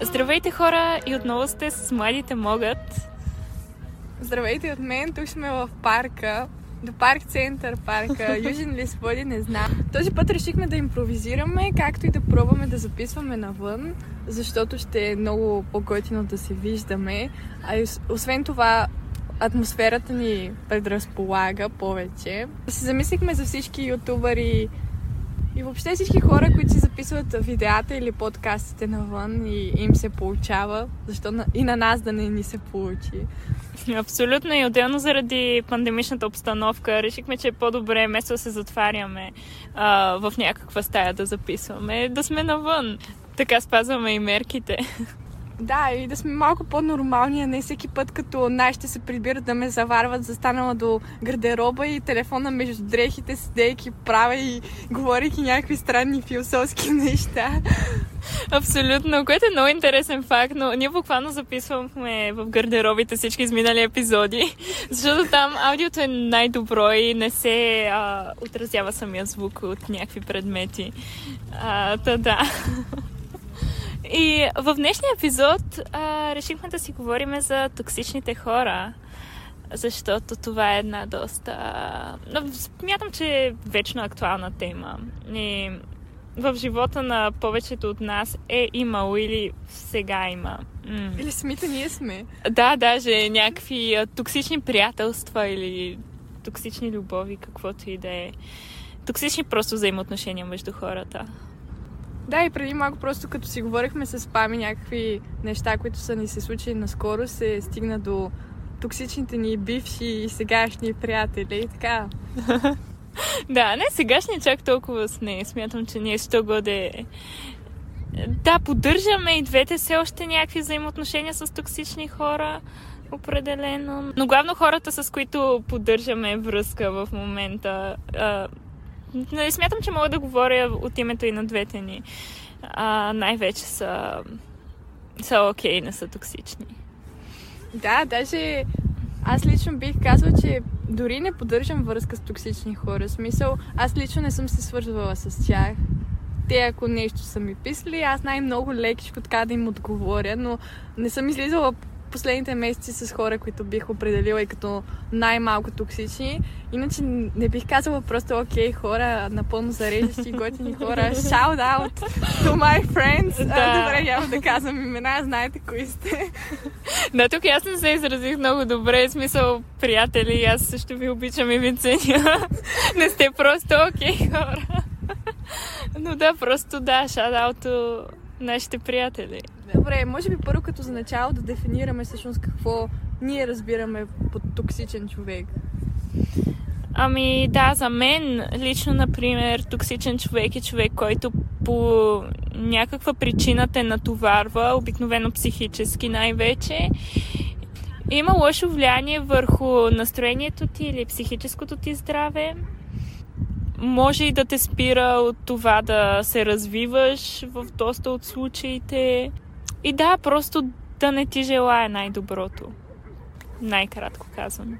Здравейте хора и отново сте с Младите могат. Здравейте от мен, тук сме в парка, до парк център парка, Южен ли не знам. Този път решихме да импровизираме, както и да пробваме да записваме навън, защото ще е много по-готино да се виждаме. А освен това, атмосферата ни предразполага повече. Се замислихме за всички ютубъри, и въобще всички хора, които си записват видеята или подкастите навън и им се получава, защо и на нас да не ни се получи. Абсолютно и отделно заради пандемичната обстановка решихме, че е по-добре вместо да се затваряме а, в някаква стая да записваме, да сме навън. Така спазваме и мерките. Да, и да сме малко по-нормални, а не всеки път, като нашите се прибират да ме заварват, застанала до гардероба и телефона между дрехите, седейки, правя и говорейки някакви странни философски неща. Абсолютно, което е много интересен факт, но ние буквално записвахме в гардеробите всички изминали епизоди, защото там аудиото е най-добро и не се а, отразява самия звук от някакви предмети. А, та да. И в днешния епизод а, решихме да си говорим за токсичните хора, защото това е една доста... Но смятам, че е вечно актуална тема. И в живота на повечето от нас е имало или сега има. М- или самите ние сме. Да, даже някакви токсични приятелства или токсични любови, каквото и да е. Токсични просто взаимоотношения между хората. Да, и преди малко просто като си говорихме с Пами някакви неща, които са ни се случили наскоро, се стигна до токсичните ни бивши и сегашни приятели и така. да, не сегашни чак толкова с не. Смятам, че ние ще годе да, поддържаме и двете все още някакви взаимоотношения с токсични хора, определено. Но главно хората, с които поддържаме връзка в момента, не смятам, че мога да говоря от името и на двете ни. А, най-вече са, са окей, okay, не са токсични. Да, даже аз лично бих казала, че дори не поддържам връзка с токсични хора. Смисъл, аз лично не съм се свързвала с тях. Те, ако нещо са ми писали, аз най-много лекичко така да им отговоря, но не съм излизала последните месеци с хора, които бих определила и като най-малко токсични. Иначе не бих казала просто окей хора, напълно зареждащи, готини хора. Shout out to my friends. Да. А, добре, няма да казвам имена, знаете кои сте. Да, тук аз не се изразих много добре. В смисъл, приятели, аз също ви обичам и ви ценя. не сте просто окей хора. Но да, просто да, shout out to нашите приятели. Добре, може би първо като за начало да дефинираме всъщност какво ние разбираме под токсичен човек. Ами да, за мен лично, например, токсичен човек е човек, който по някаква причина те натоварва, обикновено психически най-вече. Има лошо влияние върху настроението ти или психическото ти здраве. Може и да те спира от това да се развиваш в доста от случаите. И да, просто да не ти желая най-доброто. Най-кратко казвам.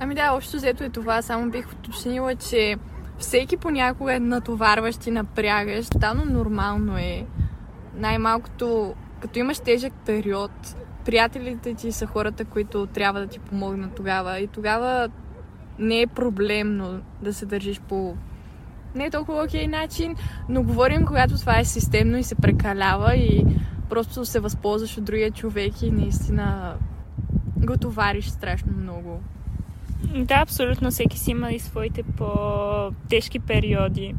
Ами да, общо взето е това. Само бих уточнила, че всеки понякога е натоварващ и напрягащ. Тотално нормално е. Най-малкото, като имаш тежък период, приятелите ти са хората, които трябва да ти помогнат тогава. И тогава не е проблемно да се държиш по не е толкова окей начин, но говорим, когато това е системно и се прекалява и просто се възползваш от другия човек и наистина го товариш страшно много. Да, абсолютно. Всеки си има и своите по-тежки периоди.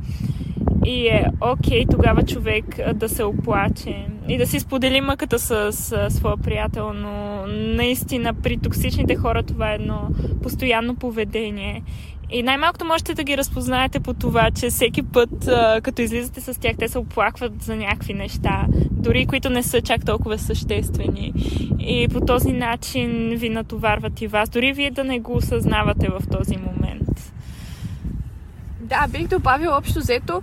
И е окей okay, тогава човек да се оплаче и да си сподели мъката с, с своя приятел, но наистина при токсичните хора това е едно постоянно поведение. И най-малкото можете да ги разпознаете по това, че всеки път, като излизате с тях, те се оплакват за някакви неща, дори които не са чак толкова съществени. И по този начин ви натоварват и вас, дори вие да не го осъзнавате в този момент. Да, бих добавил общо взето,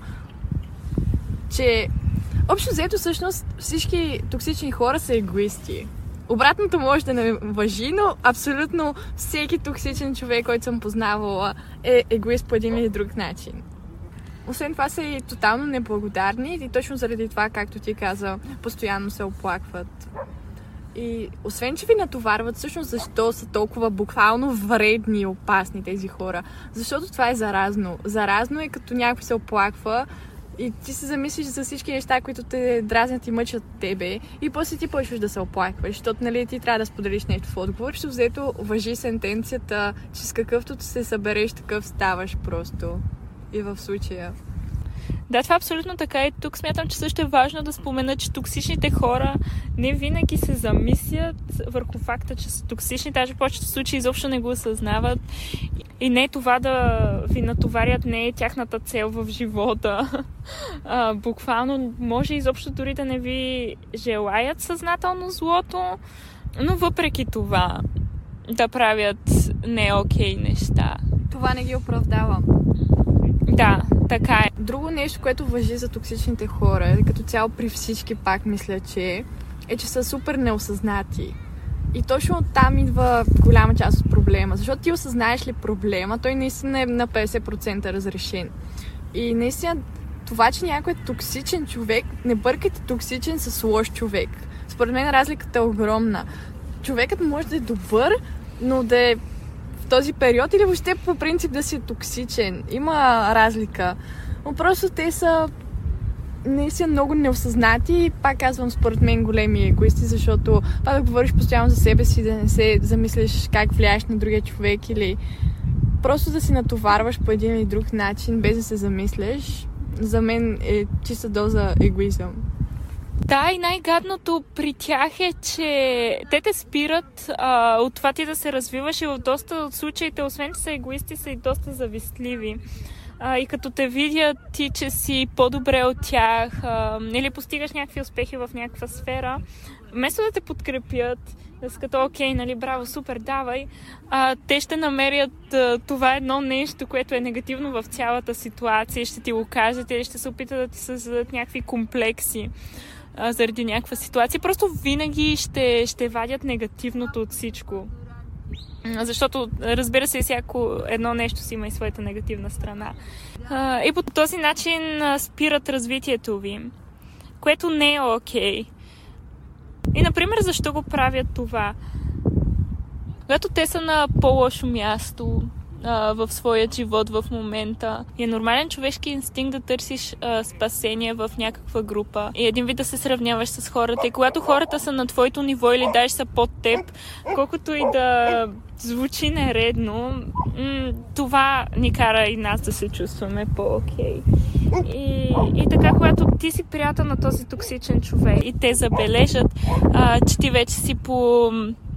че общо взето всъщност всички токсични хора са егоисти. Обратното може да не въжи, но абсолютно всеки токсичен човек, който съм познавала, е егоист по един или друг начин. освен това са и тотално неблагодарни и точно заради това, както ти каза, постоянно се оплакват. И освен, че ви натоварват, всъщност защо са толкова буквално вредни и опасни тези хора? Защото това е заразно. Заразно е като някой се оплаква и ти се замислиш за всички неща, които те дразнят и мъчат тебе и после ти почваш да се оплакваш, защото нали, ти трябва да споделиш нещо в отговор, защото взето въжи сентенцията, че с какъвто се събереш, такъв ставаш просто. И в случая. Да, това е абсолютно така и тук смятам, че също е важно да спомена, че токсичните хора не винаги се замислят върху факта, че са токсични, даже в повечето случаи изобщо не го осъзнават и не е това да ви натоварят, не е тяхната цел в живота. А, буквално може изобщо дори да не ви желаят съзнателно злото, но въпреки това да правят не окей неща. Това не ги оправдава. Да, така е. Друго нещо, което въжи за токсичните хора, като цяло при всички пак мисля, че е, че са супер неосъзнати. И точно там идва голяма част от проблема. Защото ти осъзнаеш ли проблема, той наистина е на 50% разрешен. И наистина това, че някой е токсичен човек, не бъркайте токсичен с лош човек. Според мен разликата е огромна. Човекът може да е добър, но да е този период или въобще по принцип да си токсичен. Има разлика. Но просто те са наистина много неосъзнати и пак казвам според мен големи егоисти, защото това да говориш постоянно за себе си, да не се замислиш как влияеш на другия човек или просто да си натоварваш по един или друг начин, без да се замисляш, за мен е чиста доза егоизъм. Да, и най-гадното при тях е, че те те спират а, от това ти да се развиваш и в доста от случаите, освен че са егоисти, са и доста завистливи. А, и като те видят ти, че си по-добре от тях или постигаш някакви успехи в някаква сфера, вместо да те подкрепят, да са като, окей, нали, браво, супер, давай, а, те ще намерят а, това едно нещо, което е негативно в цялата ситуация, ще ти го кажат или ще се опитат да ти създадат някакви комплекси заради някаква ситуация. Просто винаги ще, ще вадят негативното от всичко. Защото, разбира се, всяко едно нещо си има и своята негативна страна. И по този начин спират развитието ви, което не е окей. Okay. И, например, защо го правят това? Когато те са на по-лошо място, в своя живот в момента. И е нормален човешки инстинкт да търсиш а, спасение в някаква група и един вид да се сравняваш с хората. И когато хората са на твоето ниво или даже са под теб, колкото и да звучи нередно, м- това ни кара и нас да се чувстваме по-окей. И, и така, когато ти си приятел на този токсичен човек и те забележат, а, че ти вече си по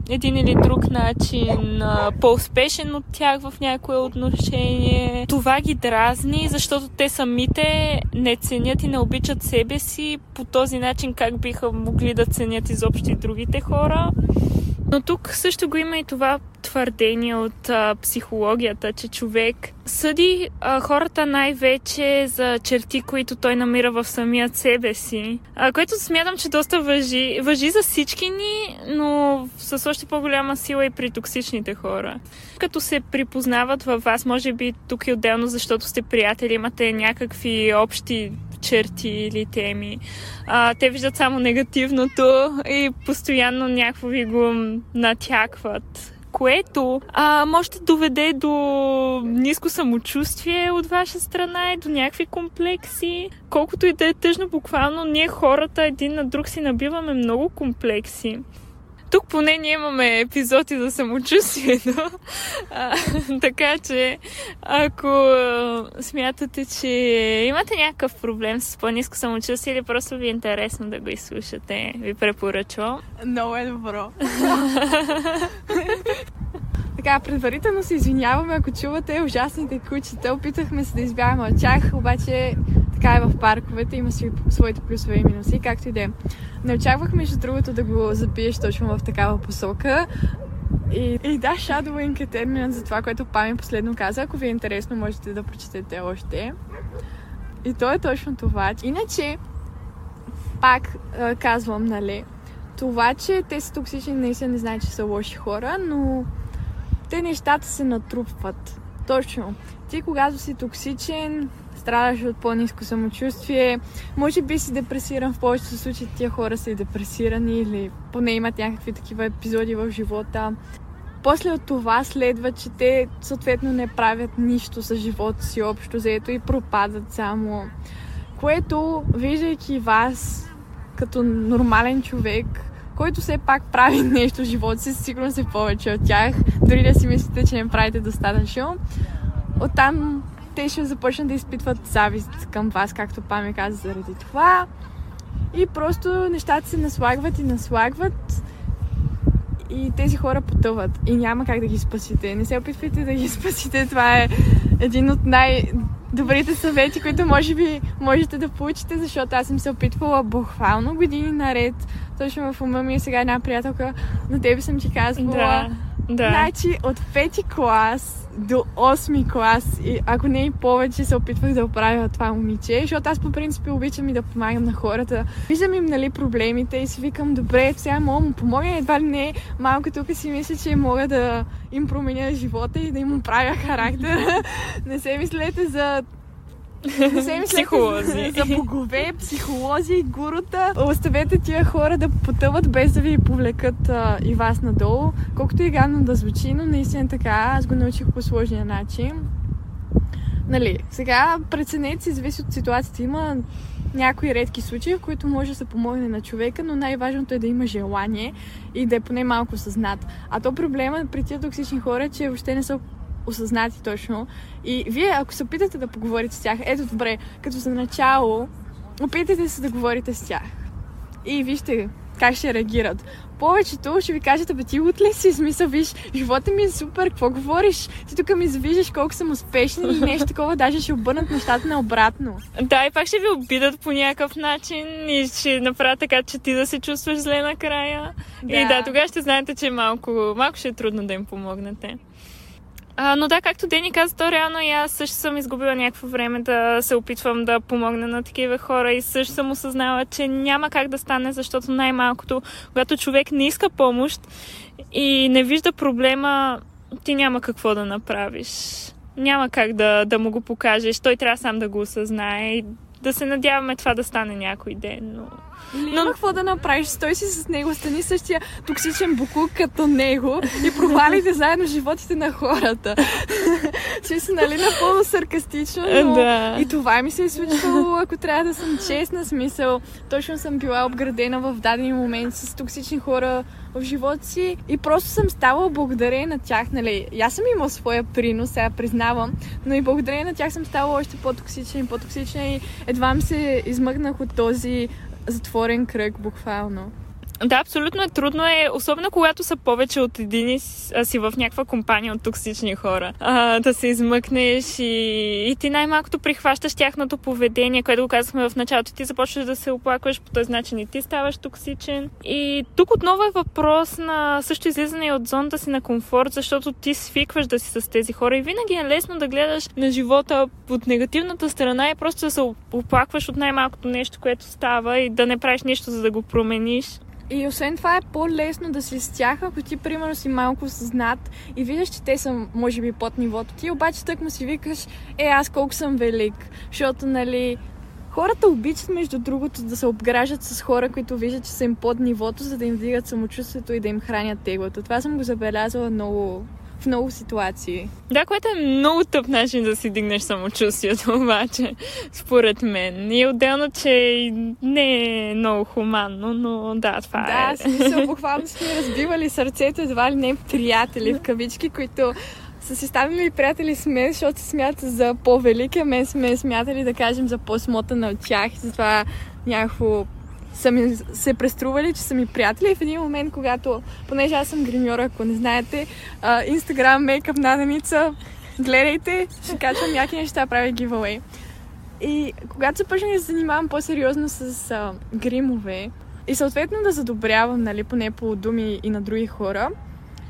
един или друг начин по-успешен от тях в някое отношение. Това ги дразни, защото те самите не ценят и не обичат себе си по този начин, как биха могли да ценят изобщо и другите хора. Но тук също го има и това твърдение от а, психологията, че човек съди а, хората най-вече за черти, които той намира в самия себе си. А, което смятам, че доста въжи. Въжи за всички ни, но с още по-голяма сила и при токсичните хора. Като се припознават във вас, може би тук и отделно, защото сте приятели, имате някакви общи черти или теми. А, те виждат само негативното и постоянно някакво ви го натякват което а, може да доведе до ниско самочувствие от ваша страна и до някакви комплекси. Колкото и да е тъжно, буквално ние хората един на друг си набиваме много комплекси. Тук поне ние имаме епизоди за самочувствието. Така че, ако смятате, че имате някакъв проблем с по-низко самочувствие или просто ви е интересно да го изслушате, ви препоръчвам. Много е добро. така, предварително се извиняваме, ако чувате ужасните кучета. Опитахме се да избягаме от тях, обаче така е в парковете, има си своите плюсове и минуси, както и да е. Не очаквах, между другото, да го запиеш точно в такава посока. И, и да, shadowing е терминът за това, което Пами последно каза. Ако ви е интересно, можете да прочетете още. И то е точно това. Иначе, пак казвам, нали, това, че те са токсични, наистина не значи, че са лоши хора, но те нещата се натрупват. Точно. Ти, когато си токсичен, страдаш от по-низко самочувствие, може би си депресиран, в повечето случаи тия хора са и депресирани или поне имат някакви такива епизоди в живота. После от това следва, че те съответно не правят нищо за живота си общо заето и пропадат само. Което, виждайки вас като нормален човек, който все пак прави нещо в живота си, сигурно се повече от тях, дори да си мислите, че не правите достатъчно. Оттам те ще започнат да изпитват завист към вас, както Пами каза заради това. И просто нещата се наслагват и наслагват и тези хора потъват и няма как да ги спасите. Не се опитвайте да ги спасите. Това е един от най-добрите съвети, които може би можете да получите, защото аз съм се опитвала буквално години наред. Точно в ума ми е сега една приятелка, на тебе съм ти казвала. Да, да. Значи от пети клас до 8 клас, и ако не и повече, се опитвах да оправя това момиче, защото аз по принцип обичам и да помагам на хората. Виждам им, нали, проблемите и си викам, добре, сега мога му помогна, едва ли не, малко тук си мисля, че мога да им променя живота и да им оправя характера. не се мислете за не се психолози. За, за богове, психолози, гурута. Оставете тия хора да потъват без да ви повлекат а, и вас надолу. Колкото и гадно да звучи, но наистина така. Аз го научих по сложния начин. Нали, сега преценете си, зависи от ситуацията. Има някои редки случаи, в които може да се помогне на човека, но най-важното е да има желание и да е поне малко съзнат. А то проблема при тия токсични хора е, че въобще не са осъзнати точно. И вие, ако се опитате да поговорите с тях, ето добре, като за начало, опитайте се да говорите с тях. И вижте как ще реагират. Повечето ще ви кажат, бе ти от ли си? Смисъл, виж, живота ми е супер, какво говориш? Ти тук ми завиждаш колко съм успешна и нещо такова, даже ще обърнат нещата наобратно. Да, и пак ще ви обидат по някакъв начин и ще направят така, че ти да се чувстваш зле накрая. Да. И да, тогава ще знаете, че малко, малко ще е трудно да им помогнете. А, но да, както Дени каза, то реално и аз също съм изгубила някакво време да се опитвам да помогна на такива хора и също съм осъзнала, че няма как да стане, защото най-малкото, когато човек не иска помощ и не вижда проблема, ти няма какво да направиш. Няма как да, да му го покажеш. Той трябва сам да го осъзнае и да се надяваме това да стане някой ден. Но или Но... какво да направиш, стой си с него, стани същия токсичен букук като него и провалите заедно животите на хората. Си, нали, напълно саркастично, но да. и това ми се е случвало, ако трябва да съм честна, смисъл. Точно съм била обградена в даден момент с токсични хора в живота си и просто съм ставала благодарение на тях, нали. Аз съм имала своя принос, сега признавам, но и благодарение на тях съм ставала още по-токсична и по-токсична и едва ми се измъкнах от този затворен кръг, буквално. Да, абсолютно е трудно е, особено когато са повече от един и си в някаква компания от токсични хора. А, да се измъкнеш и, и ти най-малкото прихващаш тяхното поведение, което го казахме в началото. Ти започваш да се оплакваш по този начин и ти ставаш токсичен. И тук отново е въпрос на също излизане от зоната си на комфорт, защото ти свикваш да си с тези хора и винаги е лесно да гледаш на живота от негативната страна и просто да се оплакваш от най-малкото нещо, което става и да не правиш нищо, за да го промениш. И освен това е по-лесно да си с тях, ако ти, примерно, си малко съзнат и виждаш, че те са, може би, под нивото ти, обаче тък му си викаш, е, аз колко съм велик. Защото, нали, хората обичат, между другото, да се обграждат с хора, които виждат, че са им под нивото, за да им вдигат самочувствието и да им хранят теглото. Това съм го забелязала много в много ситуации. Да, което е много тъп начин да си дигнеш самочувствието, обаче, според мен. И отделно, че не е много хуманно, но да, това да, е. Да, смисъл, буквално сме разбивали сърцето, едва ли не приятели в кавички, които са си ставили приятели с мен, защото се смятат за по-велики, а мен сме смятали да кажем за по-смотана от тях. Затова някакво са ми се престрували, че са ми приятели и в един момент, когато, понеже аз съм гримьора, ако не знаете, Инстаграм, мейкъп наденица, гледайте, ще качвам яки неща, правя giveaway. И когато започнах да се занимавам по-сериозно с а, гримове и съответно да задобрявам, нали, поне по думи и на други хора,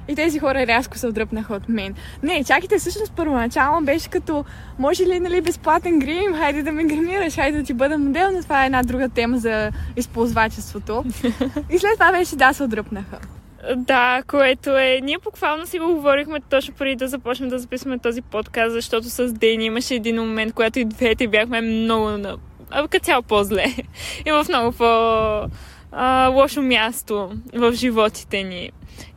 и тези хора рязко се отдръпнаха от мен. Не, чакайте, всъщност първоначално беше като, може ли, нали, безплатен грим, хайде да ме гримираш, хайде да ти бъда модел, но това е една друга тема за използвачеството. И след това беше, да, се отдръпнаха. Да, което е. Ние буквално си го говорихме точно преди да започнем да записваме този подкаст, защото с Дени имаше един момент, когато и двете бяхме много на... като цяло по-зле. И в много по- а, лошо място в животите ни.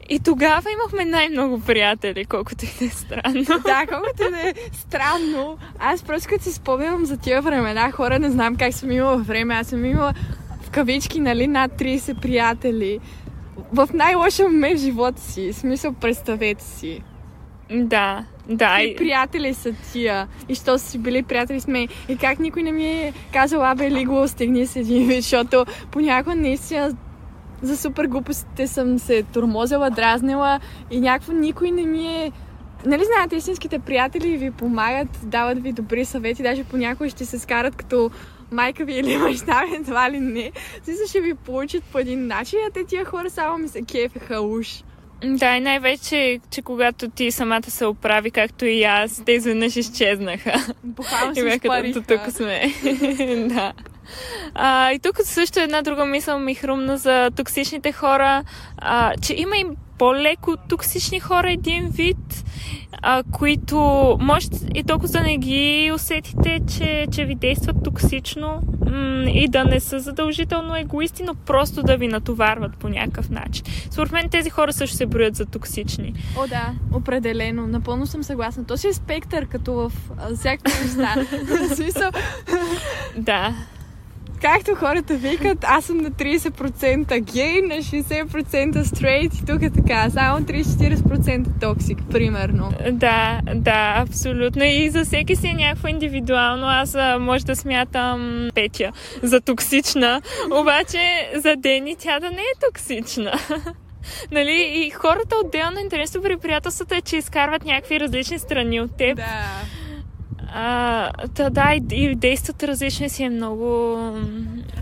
И тогава имахме най-много приятели, колкото и да е странно. Да, колкото и да е странно. Аз просто като си спомням за тия времена, хора не знам как съм имала време. Аз съм имала в кавички, нали, над 30 приятели. В най-лошия момент в живота си. В смисъл, представете си. Да, да. И приятели са тия. И що са си били приятели с мен. И как никой не ми е казал, абе, лиго, стегни се един вид, защото понякога наистина за супер глупостите съм се тормозила, дразнила и някакво никой не ми е... Нали знаете, истинските приятели ви помагат, дават ви добри съвети, даже понякога ще се скарат като майка ви или баща ви, това ли не. Смисъл ще ви получат по един начин, а те тия хора само ми се кефеха уж. Да, и най-вече, че когато ти самата се оправи, както и аз, те изведнъж изчезнаха. Буквално се изпариха. тук сме. да. А, и тук също една друга мисъл ми хрумна за токсичните хора, а, че има и по-леко токсични хора един вид, а, които може и толкова да не ги усетите, че, че ви действат токсично м- и да не са задължително егоисти, но просто да ви натоварват по някакъв начин. Според мен тези хора също се броят за токсични. О, да, определено. Напълно съм съгласна. То си е спектър, като в всякакви неща. Смисъл, Да. Както хората викат, аз съм на 30% гей, на 60% стрейт и тук е така, само 30-40% токсик, примерно. Да, да, абсолютно. И за всеки си е някакво индивидуално. Аз може да смятам Петя за токсична, обаче за Дени тя да не е токсична. Нали? И хората отделно интересно при приятелствата е, че изкарват някакви различни страни от теб. Да. А, та, да, и, и действат различни си е много...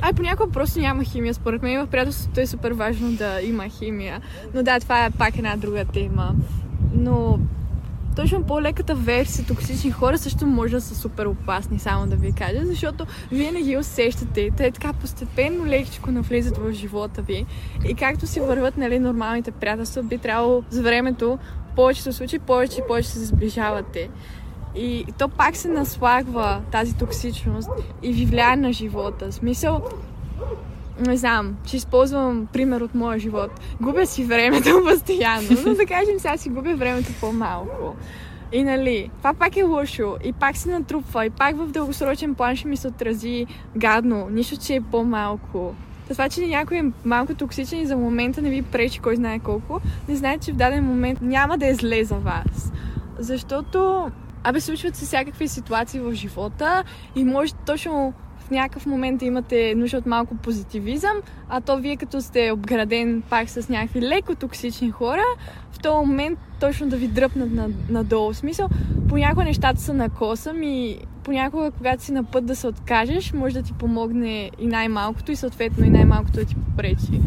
Ай, понякога просто няма химия. Според мен в приятелството е супер важно да има химия. Но да, това е пак една друга тема. Но точно по-леката версия токсични хора също може да са супер опасни, само да ви кажа, защото вие не ги усещате. Те така постепенно лекичко навлизат в живота ви. И както си върват нали, нормалните приятелства, би трябвало с времето, в повечето случаи, повече и повече се сближавате. И то пак се наслагва тази токсичност и ви влияе на живота. Смисъл, не знам, ще използвам пример от моя живот. Губя си времето постоянно, но да кажем сега си губя времето по-малко. И нали, това пак е лошо и пак се натрупва и пак в дългосрочен план ще ми се отрази гадно, нищо, че е по-малко. Това, че някой е малко токсичен и за момента не ви пречи кой знае колко, не знае, че в даден момент няма да е зле за вас. Защото, абе, случват се всякакви ситуации в живота и може точно в някакъв момент имате нужда от малко позитивизъм, а то вие като сте обграден пак с някакви леко токсични хора, в този момент точно да ви дръпнат на, надолу. В смисъл, понякога нещата са на косъм и понякога, когато си на път да се откажеш, може да ти помогне и най-малкото и съответно и най-малкото да ти попречи.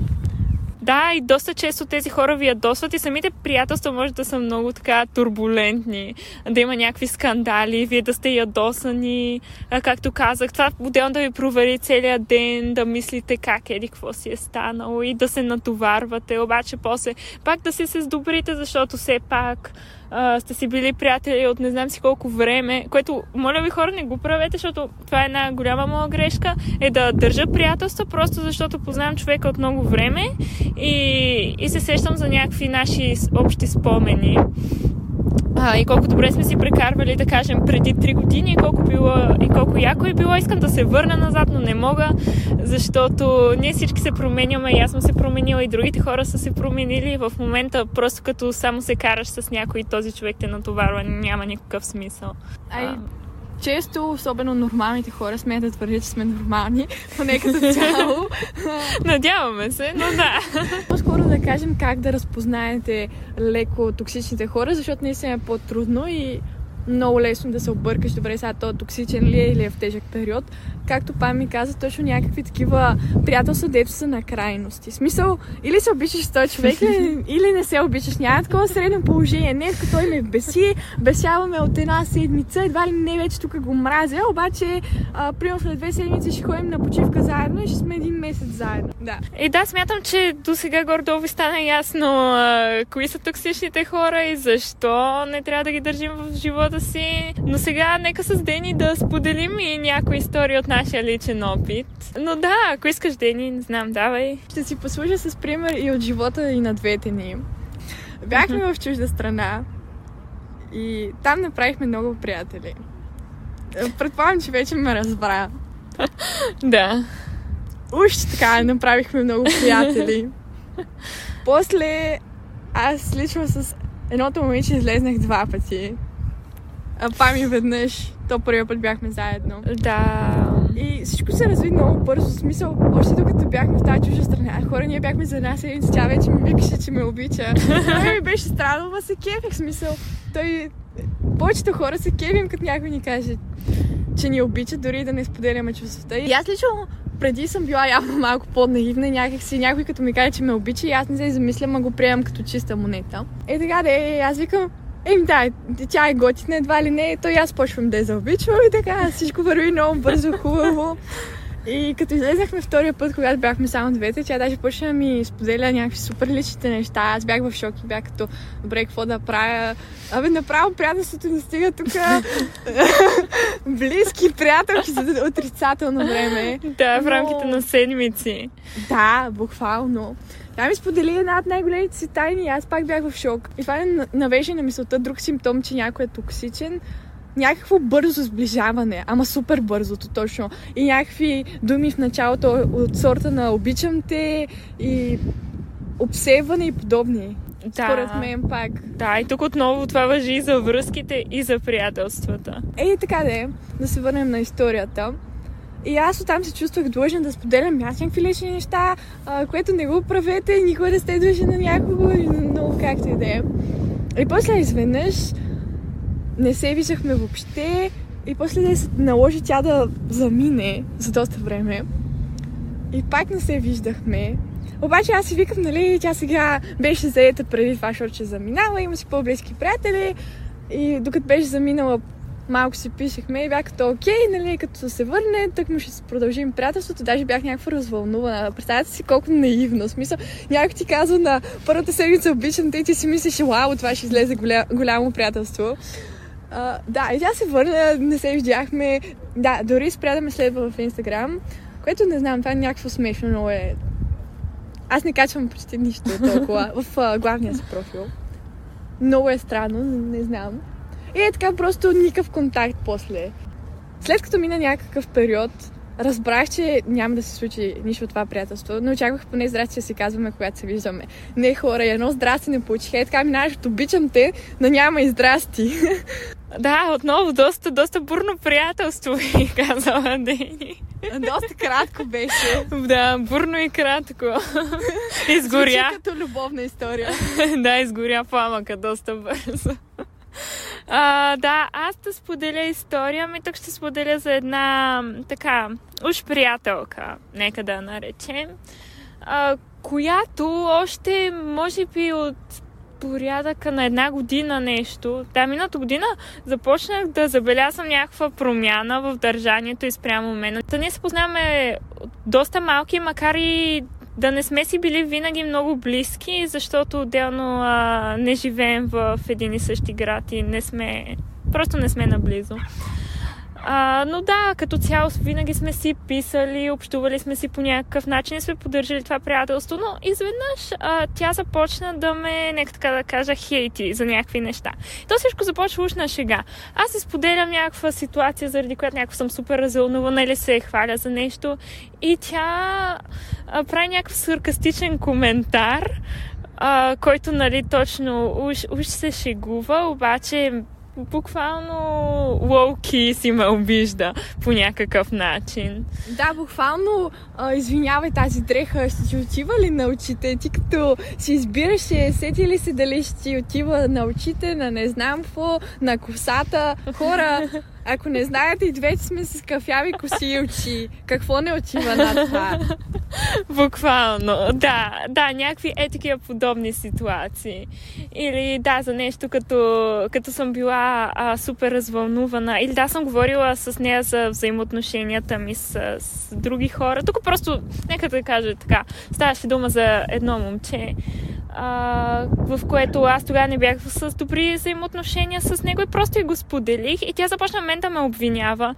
Да, и доста често тези хора ви ядосват и самите приятелства може да са много така турбулентни, да има някакви скандали, вие да сте ядосани, както казах, това отделно да ви провери целият ден, да мислите как еди какво си е станало и да се натоварвате, обаче после пак да си се сдобрите, защото все пак а, сте си били приятели от не знам си колко време, което, моля ви хора, не го правете, защото това е една голяма моя грешка, е да държа приятелства, просто защото познавам човека от много време и, и се сещам за някакви наши общи спомени. А, и колко добре сме си прекарвали, да кажем, преди 3 години, и колко, било, и колко яко е било. Искам да се върна назад, но не мога, защото ние всички се променяме, и аз съм се променила, и другите хора са се променили. В момента, просто като само се караш с някой, този човек те натоварва, няма никакъв смисъл. А. често, особено нормалните хора, смеят да твърдят, че сме нормални, поне като цяло. Надяваме се, но да. По-скоро да кажем как да разпознаете леко токсичните хора, защото наистина е по-трудно и много лесно да се объркаш, добре, сега то токсичен ли е или е в тежък период. Както Пам ми каза, точно някакви такива приятелства, дето са на крайности. Смисъл, или се обичаш с този човек, или не се обичаш. Няма такова средно положение. Не, като той ме беси, бесяваме от една седмица, едва ли не вече тук го мразя, обаче, а, примерно след две седмици ще ходим на почивка заедно и ще сме един месец заедно. Да. И да, смятам, че до сега гордо ви стана ясно а, кои са токсичните хора и защо не трябва да ги държим в живота си. Но сега нека с Дени да споделим и някои истории от нашия личен опит. Но да, ако искаш Дени, не знам, давай. Ще си послужа с пример и от живота и на двете ни. Бяхме в чужда страна и там направихме много приятели. Предполагам, че вече ме разбра. да. Уж така, направихме много приятели. После аз лично с едното момиче излезнах два пъти. Пами веднъж. То първия път бяхме заедно. Да. И всичко се разви много бързо. В смисъл, още докато бяхме в тази чужа страна, хора, ние бяхме за една седмица, тя вече ми викаше, че ме обича. Той ми беше но се кефих. Смисъл, той... Повечето хора се кефим, като някой ни каже, че ни обича, дори да не споделяме чувствата. И аз лично преди съм била явно малко по-наивна, някакси някой като ми каже, че ме обича и аз не се замислям, а го приемам като чиста монета. Е така да е, аз викам, Еми да, тя е готина, едва ли не, то и аз почвам да я заобичвам и така, всичко върви много бързо, хубаво. И като излезнахме втория път, когато бяхме само двете, тя даже почна да ми споделя някакви супер личните неща. Аз бях в шок и бях като, добре, какво да правя? Абе, направо приятелството ни стига тук близки приятелки за отрицателно време. Да, в рамките Но... на седмици. Да, буквално. Тя ми сподели една от най-големите си тайни и аз пак бях в шок. И това е навежда на мисълта друг симптом, че някой е токсичен някакво бързо сближаване, ама супер бързото точно. И някакви думи в началото от сорта на обичам те и обсебване и подобни. Да. Според мен пак. Да, и тук отново това въжи и за връзките, и за приятелствата. Ей, така да е. Да се върнем на историята. И аз оттам се чувствах длъжна да споделям аз някакви лични неща, а, което не го правете, никога не сте длъжни на някого, но както и да е. И после изведнъж не се виждахме въобще и после да се наложи тя да замине за доста време. И пак не се виждахме. Обаче аз си викам, нали, тя сега беше заета преди това, защото ще заминава, има си по-близки приятели. И докато беше заминала, малко си пишехме и бях като окей, нали, като се върне, так му ще продължим приятелството. Даже бях някаква развълнувана. Представете си колко наивно. Смисъл, някой ти казва на първата седмица обичам те и ти си мислиш, вау, това ще излезе голя, голямо приятелство. Uh, да, и тя се върна, не се видяхме. Да, дори спря да ме следва в Инстаграм, което не знам, това е някакво смешно, но е... Аз не качвам почти нищо толкова в uh, главния си профил. Много е странно, не знам. И е така просто никакъв контакт после. След като мина някакъв период, разбрах, че няма да се случи нищо от това приятелство, но очаквах поне здрасти да си казваме, когато се виждаме. Не хора, едно здрасти не получих. Е, така минаваш от обичам те, но няма и здрасти. Да, отново доста, доста бурно приятелство ви казала Дени. Доста кратко беше. Да, бурно и кратко. Изгоря. Звучи като любовна история. да, изгоря пламъка доста бързо. А, да, аз да споделя история, ми тук ще споделя за една така, уж приятелка, нека да наречем, а, която още, може би от порядъка на една година нещо. Да, миналата година започнах да забелязвам някаква промяна в държанието и спрямо мен. Та ние се познаваме доста малки, макар и да не сме си били винаги много близки, защото отделно а, не живеем в един и същи град и не сме, просто не сме наблизо. А, но да, като цяло винаги сме си писали, общували сме си по някакъв начин и сме поддържали това приятелство, но изведнъж а, тя започна да ме, нека така да кажа, хейти за някакви неща. То всичко започва уж на шега. Аз си споделям някаква ситуация, заради която някаква съм супер развълнувана или се хваля за нещо и тя а, прави някакъв саркастичен коментар, а, който, нали, точно уж, уж се шегува, обаче буквално лоуки си ме обижда по някакъв начин. Да, буквално, а, извинявай, тази дреха ще ти отива ли на очите? Ти като си избираше, сети ли се дали ще ти отива на очите, на не знам какво, на косата. Хора, ако не знаете, и двете сме с кафяви коси и очи. Какво не отива на това? Буквално, да, да, някакви е такива подобни ситуации. Или да, за нещо като, като съм била а, супер развълнувана. Или да, съм говорила с нея за взаимоотношенията ми с, с други хора. Тук просто, нека да кажа така, ставаше дума за едно момче, в което аз тогава не бях с добри взаимоотношения с него и просто и го споделих и тя започна мен да ме обвинява.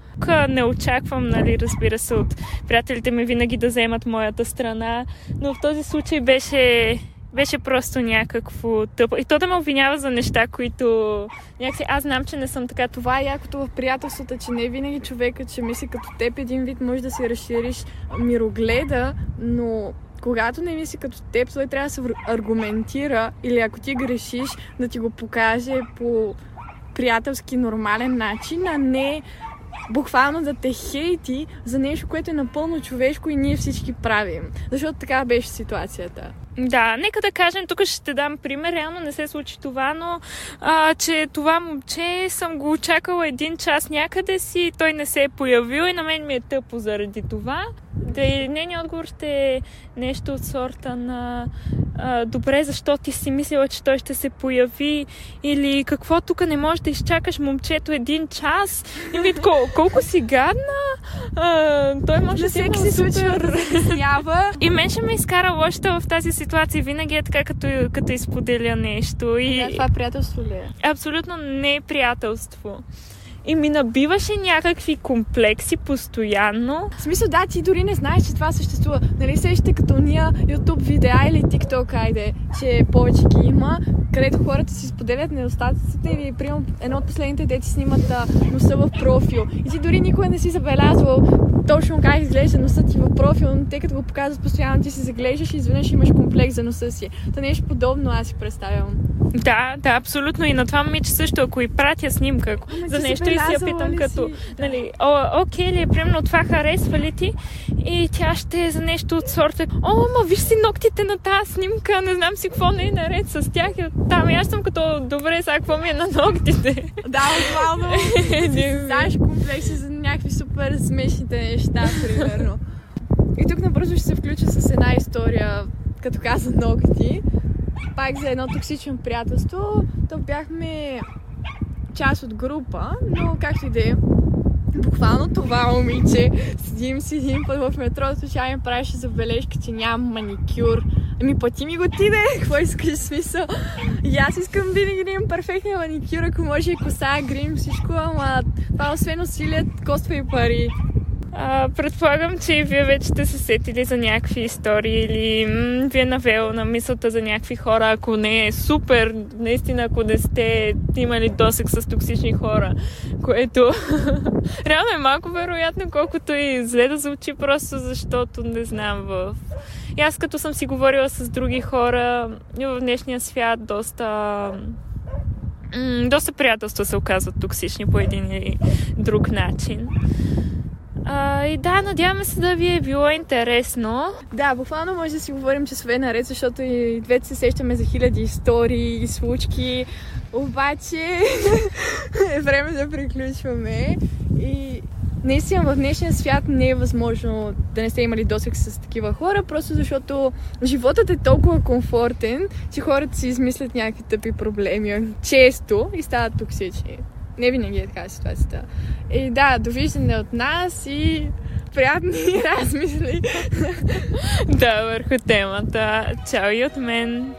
Не очаквам, нали, разбира се, от приятелите ми винаги да вземат моята страна, но в този случай беше беше просто някакво тъпо. И то да ме обвинява за неща, които някакси аз знам, че не съм така. Това е якото в приятелството, че не винаги човекът ще мисли като теб. Един вид може да си разшириш мирогледа, но когато не мисли като теб, той трябва да се аргументира или ако ти грешиш, да ти го покаже по приятелски нормален начин, а не буквално да те хейти за нещо, което е напълно човешко и ние всички правим. Защото така беше ситуацията. Да, нека да кажем, тук ще дам пример. Реално не се случи това, но а, че това момче съм го очакала един час някъде си, той не се е появил и на мен ми е тъпо заради това. Да и нейният отговор ще е нещо от сорта на а, добре, защо ти си мислила, че той ще се появи или какво тук не можеш да изчакаш момчето един час и ми кол- колко си гадна а, той може да всеки се случва да и мен ще ме изкара лошата в тази ситуация винаги е така като, като изподеля нещо и... Да, това приятелство ли е? Абсолютно не е приятелство и ми набиваше някакви комплекси постоянно. В смисъл, да, ти дори не знаеш, че това съществува. Нали сещате като ния YouTube видеа или TikTok, айде, че повече ги има, където хората си споделят недостатъците или, примерно, едно от последните дети снимат носа в профил. И ти дори никога не си забелязвал точно как изглежда носът ти в профил, но тъй като го показват постоянно, ти се заглеждаш и изведнъж имаш комплекс за носа си. Та нещо подобно аз си представям. Да, да, абсолютно. И на това момиче също, ако и пратя снимка ако за нещо и си я питам като, си? нали, о, окей ли, примерно това харесва ли ти? И тя ще е за нещо от сорта, о, ма виж си ногтите на тази снимка, не знам си какво не е наред с тях. И там и аз съм като, добре, сега какво ми е на ногтите? Да, буквално. Знаеш комплекси за някакви супер смешните неща, примерно. И тук набързо ще се включа с една история, като каза ногти пак за едно токсично приятелство. То бяхме част от група, но както и да е. Буквално това момиче, седим си един път в метрото, тя ми правеше забележка, че нямам маникюр. Ами пъти ми го ти де, какво искаш смисъл? И аз искам винаги да имам перфектния маникюр, ако може и коса, грим, всичко, ама това освен усилият коства и пари. А, предполагам, че вие вече сте се сетили за някакви истории или м- ви е навело на мисълта за някакви хора, ако не е супер, наистина, ако не сте имали досек с токсични хора, което реално е малко вероятно, колкото и зле да звучи, просто защото не знам в... И аз като съм си говорила с други хора в днешния свят, доста доста приятелства се оказват токсични по един или друг начин. А, и да, надяваме се да ви е било интересно. Да, буквално може да си говорим часове наред, защото и двете се сещаме за хиляди истории и случки. Обаче е време да приключваме. И наистина в днешния свят не е възможно да не сте имали досек с такива хора, просто защото животът е толкова комфортен, че хората си измислят някакви тъпи проблеми често и стават токсични. Не винаги е така ситуацията. И да, довиждане от нас и приятни размисли. да, върху темата. Чао и от мен!